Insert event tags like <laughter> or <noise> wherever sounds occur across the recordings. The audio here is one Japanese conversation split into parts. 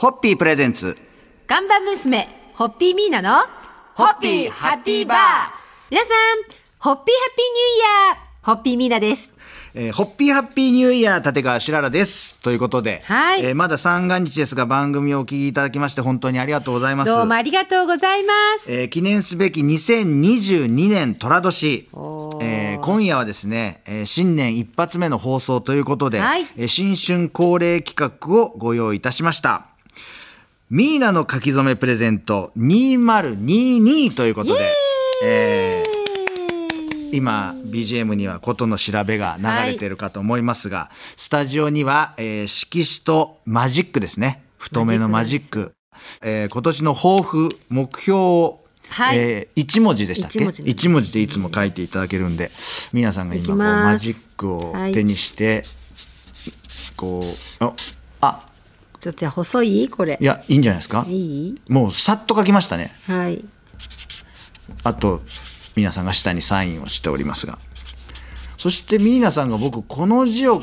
ホッピープレゼンツ。看板娘、ホッピーミーナの、ホッピーハッピーバー皆さん、ホッピーハッピーニューイヤーホッピーミーナです。えーホッピーハッピーニューイヤー立川しららです。ということで、はいえーまだ三が日ですが番組をお聞きいただきまして本当にありがとうございます。どうもありがとうございます。えー記念すべき2022年寅年、えー今夜はですね、えー新年一発目の放送ということで、はいえー新春恒例企画をご用意いたしました。ミーナの書き初めプレゼント2022ということで、えー今 BGM には琴の調べが流れているかと思いますが、スタジオには、えー色紙とマジックですね。太めのマジック。えー今年の抱負目標を、はい。えー一文字でしたっけ？一文字です一文字でいつも書いていただけるんで皆さんが今こうマジックを手にして、こうああちょっとじゃあ細い？これ。い。やいいんじゃないですか？いい？もうさっと書きましたね。はい。あと皆さんが下にサインをしておりますが。そしてミーナさんが僕この字を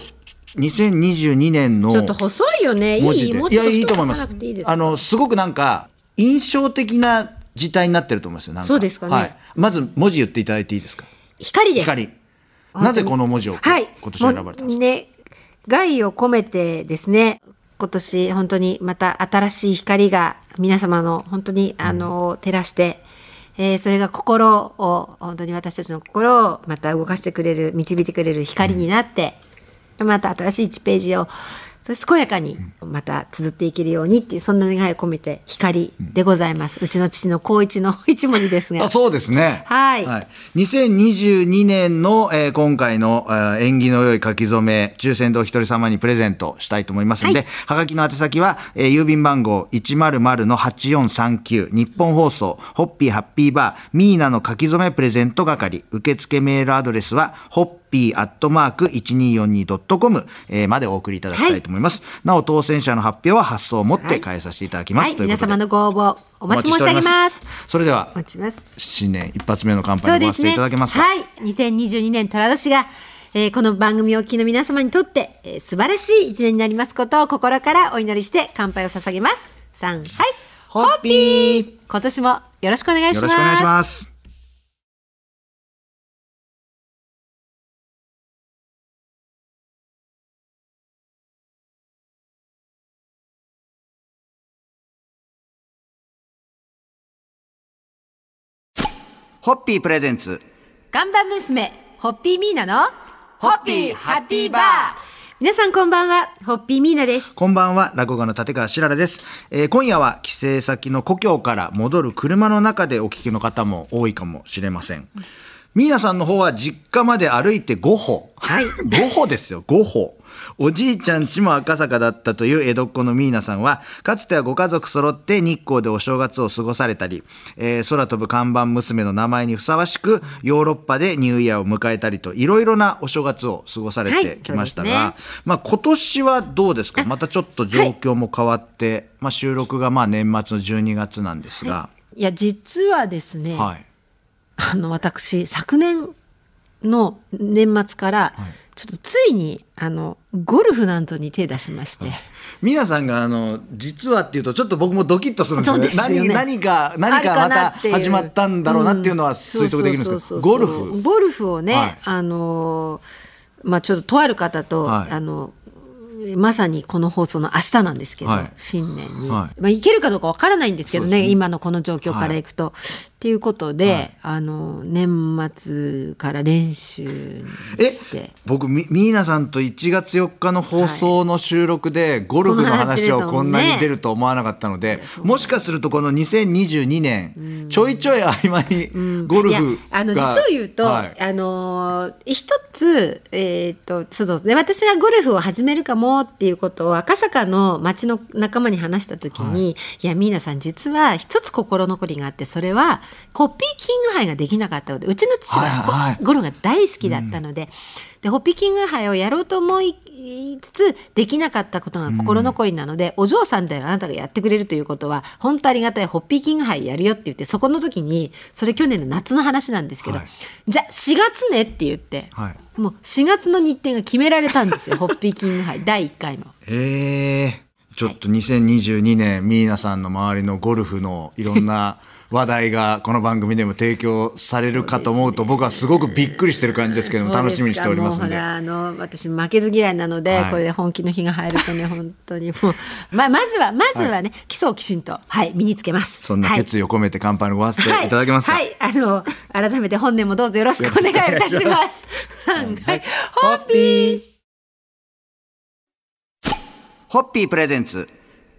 2022年のちょっと細いよね。いいもうちょっといやいいと思います。あのすごくなんか印象的な字体になってると思いますよなんか。そうですかね。はい、まず文字言っていただいていいですか？光です。光。なぜこの文字をはい。今年選ばれたんですか、もうね、害を込めてですね、今年本当にまた新しい光が皆様の本当にあの、照らして、えーそれが心を本当に私たちの心をまた動かしてくれる導いてくれる光になって、また新しい1ページをそして健やかにまた綴っていけるようにっていうそんな願いを込めて光でございます、うちの父の高一の一文字ですが。あそうですね。はい。2022年の、えー今回の、えー縁起の良い書き初め、抽選でお一人様にプレゼントしたいと思いますので、はがきの宛先は、えー郵便番号100-8439、日本放送、ホッピーハッピーバー、ミーナの書き初めプレゼント係、受付メールアドレスは、ホッピーアットマーク 1242.com、えーまでお送りいただきたいと思います。なお、当選者の発表は発送をもって返させていただきます。皆様のご応募お待ち申し上げますそれではお、待ちます新年一発目の乾杯のご発声そうですね。いただけますか？はい。2022年寅年が、えーこの番組をお聞きの皆様にとって、えー素晴らしい一年になりますことを心からお祈りして乾杯を捧げます。3、はい。ホッピー今年もよろしくお願いします。よろしくお願いします。ホッピープレゼンツ。看板娘、ホッピーミーナの、ホッピーハッピーバー皆さんこんばんは、ホッピーミーナです。こんばんは、落語家の立川しららです。えー今夜は帰省先の故郷から戻る車の中でお聞きの方も多いかもしれません。ミーナさんの方は実家まで歩いて5歩。はい <laughs> 5歩ですよ、5歩。おじいちゃん家も赤坂だったという江戸っ子のミーナさんは、かつてはご家族揃って日光でお正月を過ごされたり、えー空飛ぶ看板娘の名前にふさわしく、ヨーロッパでニューイヤーを迎えたりと、いろいろなお正月を過ごされてきましたが、はいまあ今年はどうですか？またちょっと状況も変わって、まあ収録がまあ年末の12月なんですが、い。や、実はですね、はい。あの私昨年の年末からちょっとついにあのゴルフなんぞに手出しまして、<laughs> 皆さんがあの実はっていうとちょっと僕もドキッとするんですよね。よね。何何か何かまた始まったんだろうなっていうのは推測できるんですけど、ゴルフ。ゴルフをね、はい。あのーまあちょっととある方と、はい。あのまさにこの放送の明日なんですけど、はい。新年に、はい。まあ、いけるかどうかわからないんですけどねね。今のこの状況からい。くと。っていうことで、はい。あの年末から練習して。僕みミーナさんと1月4日の放送の収録でゴルフの話をこんなに出ると思わなかったので、もしかするとこの2022年、ちょいちょい合間に <laughs> ゴルいやフが、あの実を言うと、はい。あのー一つ、えー、とそうそう。で私がゴルフを始めるかもっていうことを赤坂の町の仲間に話した時に、い、やミーナさん実は一つ心残りがあってそれはホッピーキング杯ができなかったのでうちの父は、はいはい。ゴルフが大好きだったので,、でホッピーキング杯をやろうと思いつつできなかったことが心残りなので、お嬢さんであなたがやってくれるということは本当ありがたいホッピーキング杯やるよって言ってそこの時にそれ去年の夏の話なんですけど、はい。じゃあ4月ねって言って、はい。もう4月の日程が決められたんですよ <laughs> ホッピーキング杯第1回の。えーちょっと2022年、ミーナさんの周りのゴルフのいろんな <laughs> 話題がこの番組でも提供されるかと思うと、僕はすごくびっくりしてる感じですけども、楽しみにしておりますんで。もうほらあの私負けず嫌いなので、はい。これで本気の日が入るとね本当にもう <laughs> ままずはまずはね、基礎をきちんとはい身につけます。そんなはい。決意を込めて乾杯のご発声い。ただけますか、はい、はい、あの改めて本年もどうぞよろしくお願いいたします。三回ホッピーホッピープレゼンツ。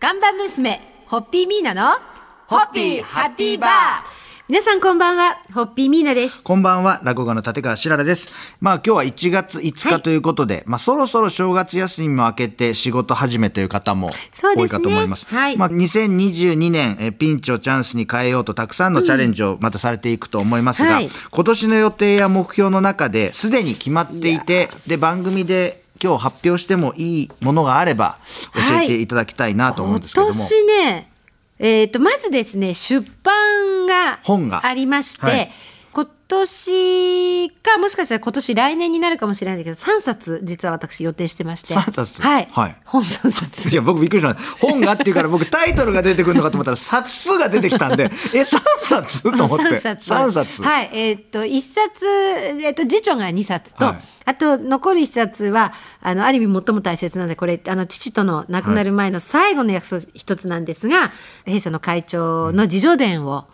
看板娘ホッピーミーナのホッピーハッピーバー皆さんこんばんはホッピーミーナです。こんばんは、落語家の立川しららです。まあ今日は1月5日ということで、まあそろそろ正月休みも明けて仕事始めという方も多いかと思います。はいまあ2022年えピンチをチャンスに変えようとたくさんのチャレンジをまたされていくと思いますが、はい今年の予定や目標の中ですでに決まっていて、で番組で今日発表してもいいものがあれば教えてい。ただきたいなと思うんですけども。今年ね、えっ、と、まずですね、出版が本が。ありまして、はい今年か、もしかしたら今年来年になるかもしれないけど、3冊実は私予定してまして。3冊？はい。はい本3冊い。や、僕びっくりした。本がっていうから僕タイトルが出てくるのかと思ったら冊数が出てきたんで、<laughs> え、3冊？と思って。3冊。3冊。はい。えっ、と、1冊、えっ、と、次女が2冊と、はいあと、残る1冊は、あの、ある意味最も大切なので、これ、あの、父との亡くなる前の最後の約束一つなんですが、弊社の会長の自叙伝を、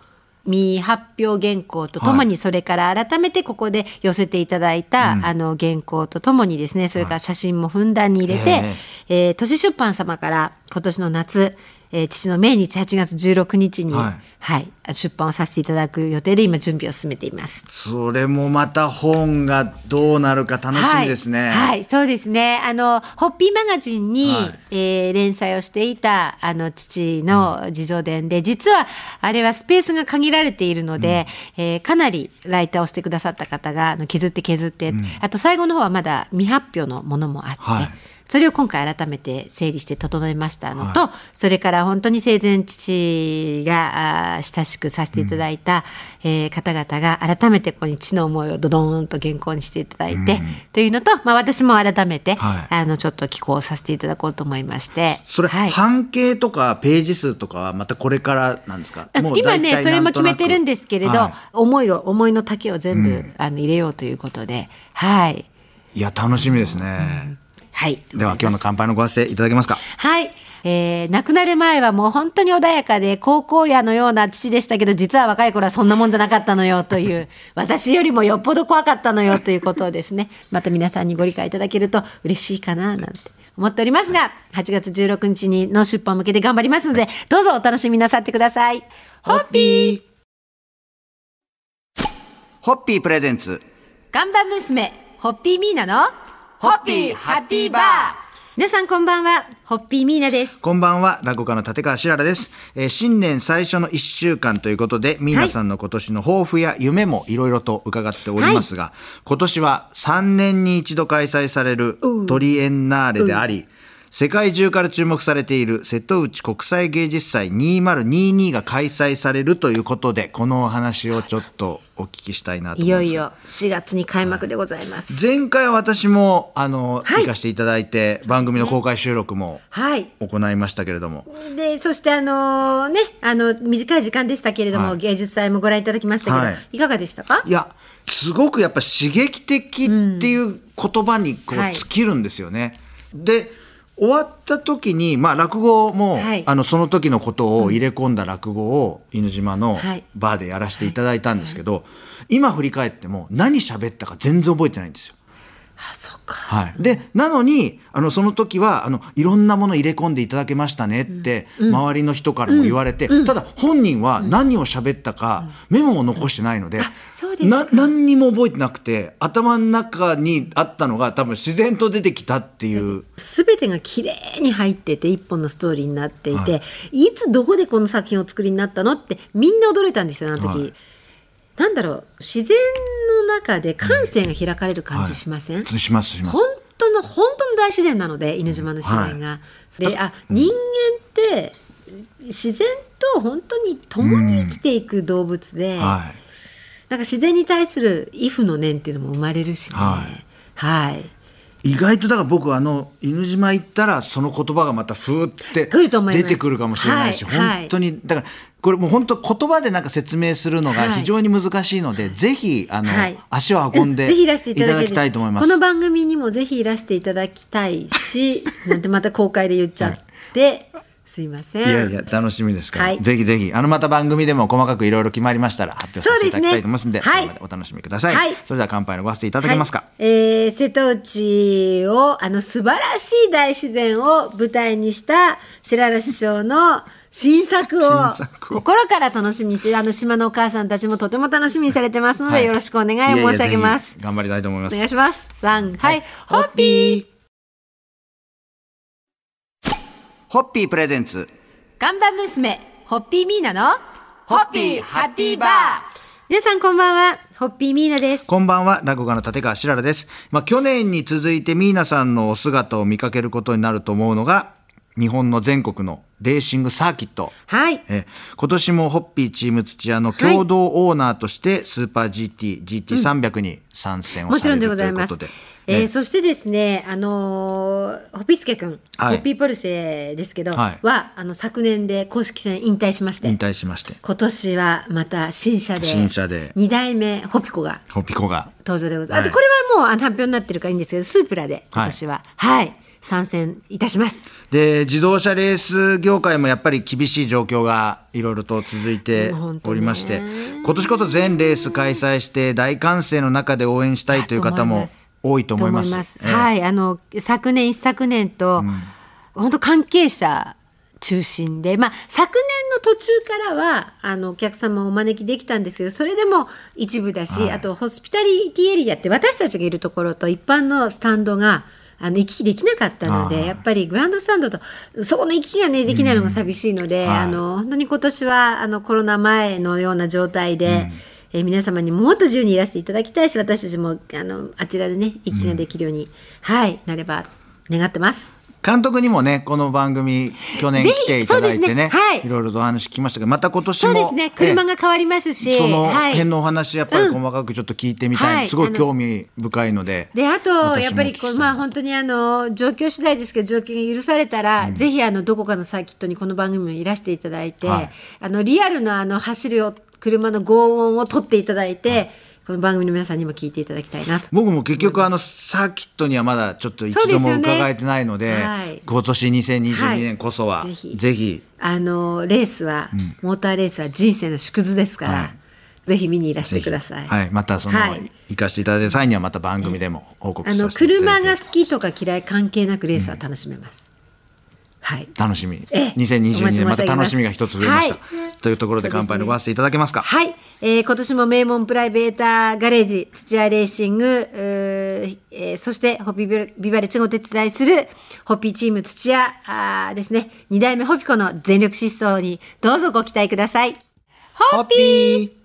未発表原稿とともに、それから改めてここで寄せていただいた、あの原稿とともにですねそれから写真もふんだんに入れて、へえ。ー都市出版様から今年の夏、えー父の命日8月16日に、ははいい出版をさせていただく予定で今準備を進めています。それもまた本がどうなるか楽しみですね。はい、はいそうですね。あのホッピーマガジンに、はいえー連載をしていたあの父の自叙伝で、実はあれはスペースが限られているので、えーかなりライターをしてくださった方があの削って削って、あと最後の方はまだ未発表のものもあって。はいそれを今回改めて整理して整えましたのと、それから本当に生前父が親しくさせていただいた、えー方々が改めてここに父の思いをドドーンと原稿にしていただいて、というのと、まあ、私も改めて、はい。あのちょっと寄稿させていただこうと思いましてそれ、はい。半径とかページ数とかはまたこれからなんですかもう今ねそれも決めてるんですけれど、はい。思いを思いの丈を全部、あの入れようということではい。いや、楽しみですね。はい。では今日の乾杯のご発声いただけますか？はい、えー亡くなる前はもう本当に穏やかで高校野のような父でしたけど実は若い頃はそんなもんじゃなかったのよという <laughs> 私よりもよっぽど怖かったのよということをですね。また皆さんにご理解いただけると嬉しいかななんて思っておりますが8月16日にの出版向けて頑張りますのでどうぞお楽しみなさってください。ホッピー。ホッピー。プレゼンツ。看板娘ホッピーミーナのホッピーハッピーバー。皆さんこんばんはホッピーミーナです。こんばんは、落語家の立川しららです。えー新年最初の1週間ということで、皆さんの今年の抱負や夢もいろいろと伺っておりますが、今年は3年に一度開催されるトリエンナーレであり、世界中から注目されている瀬戸内国際芸術祭2022が開催されるということで、このお話をちょっとお聞きしたいなと思います。いよいよ4月に開幕でございます。前回は私も、あの、はい行かせていただいて、番組の公開収録もはい。行いましたけれども、でそしてあのねあの短い時間でしたけれども、はい芸術祭もご覧いただきましたけど、はいい、かがでしたか？いやすごくやっぱ刺激的っていう言葉にこうはい尽きるんですよね。で終わった時に、まあ、落語も、はい。あのその時のことを入れ込んだ落語を犬島のはい。バーでやらせていただいたんですけど、今振り返っても何喋ったか全然覚えてないんですよ。あそうか。はい、でなのにあのその時はあのいろんなもの入れ込んでいただけましたねって、周りの人からも言われて、ただ本人は何を喋ったか、メモも残してないので,、そうですか。な何にも覚えてなくて頭の中にあったのが多分自然と出てきたっていう。全てが綺麗に入ってて一本のストーリーになっていて、い、つどこでこの作品をお作りになったのってみんな驚いたんですよあの時、はいなんだろう自然の中で感性が開かれる感じしません、しますします。本当の本当の大自然なので犬島の自然が。であ人間って自然と本当に共に生きていく動物で、はい。なんか自然に対する畏怖の念っていうのも生まれるしね。はい。はい意外とだから僕あの犬島行ったらその言葉がまたふーって出てくるかもしれないし、はいはい。本当にだからこれもう本当言葉でなんか説明するのがはい。非常に難しいので、ぜひあの、はい。足を運んでぜひいらしていただききたいと思います。この番組にもぜひいらしていただきたいしなんてまた公開で言っちゃって、すいません。いやいや楽しみですから、はい。ぜひぜひ。あのまた番組でも細かくいろいろ決まりましたら発表させていただきたいと思いますんでねそれまでお楽しみください、はい。それでは乾杯のごわせていただけますか、はい。えー瀬戸内をあの素晴らしい大自然を舞台にした白良師匠の新作を心から楽しみにしてあの島のお母さんたちもとても楽しみにされてますので、はい。よろしくお願い申し上げます。頑張りたいと思いまおす願いします。三はい、ホッピーホッピープレゼンツ看板娘ホッピーミーナのホッピーハッピーバー皆さんこんばんはホッピーミーナですこんばんは、落語家の立川しららです。まあ、去年に続いてミーナさんのお姿を見かけることになると思うのが、日本の全国のレーシングサーキット。はいえ今年もホッピーチーム土屋の共同オーナーとして、スーパー GT、GT300 に参戦をもちろんでされるございますということで。。えーね。そしてですね、あのーホピスケ君、はい。ホッピーポルシェですけど、はい。はあの昨年で公式戦引退しまして、引退しまして、今年はまた新車で、新車で。2代目ホピコがホピコが。登場でございます。はい。あとこれはもうあの発表になってるからいいんですけど、スープラで今年は、はい、参戦いたします。で、自動車レース業界もやっぱり厳しい状況がいろいろと続いておりまして、今年こそ全レース開催して大歓声の中で応援したいという方も多いと思います。ええはい、あの昨年一昨年と、本当関係者中心で、まあ昨年の途中からはあのお客様をお招きできたんですけど、それでも一部だし、はい。あとホスピタリティエリアって私たちがいるところと一般のスタンドがあの行き来できなかったので、やっぱりグランドスタンドとそこの行き来がねできないのが寂しいので、はい。あの本当に今年はあのコロナ前のような状態で。えー皆様にももっと自由にいらしていただきたいし私たちもあのあちらでね行き来ができるように、はいなれば願ってます。監督にもねこの番組去年来ていただいてねね。はい。いろいろとお話聞きましたけどまた今年もそうですね。車が変わりますし、そのはい辺のお話やっぱり細かくちょっと聞いてみたい、はい。すごい興味深いのでであとやっぱりこうまあ本当にあの状況次第ですけど状況が許されたら、ぜひあのどこかのサーキットにこの番組もいらしていただいて、はい。あのリアルなあの走る車の轟音を取っていただいて、この番組の皆さんにも聞いていただきたいなと。僕も結局あのサーキットにはまだちょっと一度も伺えてないのではい。今年2022年こそは、はい。ぜひ。ぜひ。あのレースは、モーターレースは人生の縮図ですから、はい。ぜひ見にいらしてください。はい、またその、はい。行かせていただいた際にはまた番組でも報告あのさせていただ車いて。が好きとか嫌い関係なくレースは楽しめます。はい。楽しみ、ええ。お待2022ち年また楽しみが一つ増えました、はというところで乾杯のごわせていただけますか？はい、えー今年も名門プライベーターガレージ土屋レーシング、えーそしてホピビビバレッジがお手伝いするホピチーム土屋あーですね。2代目ホピコの全力疾走にどうぞご期待ください。ホッピー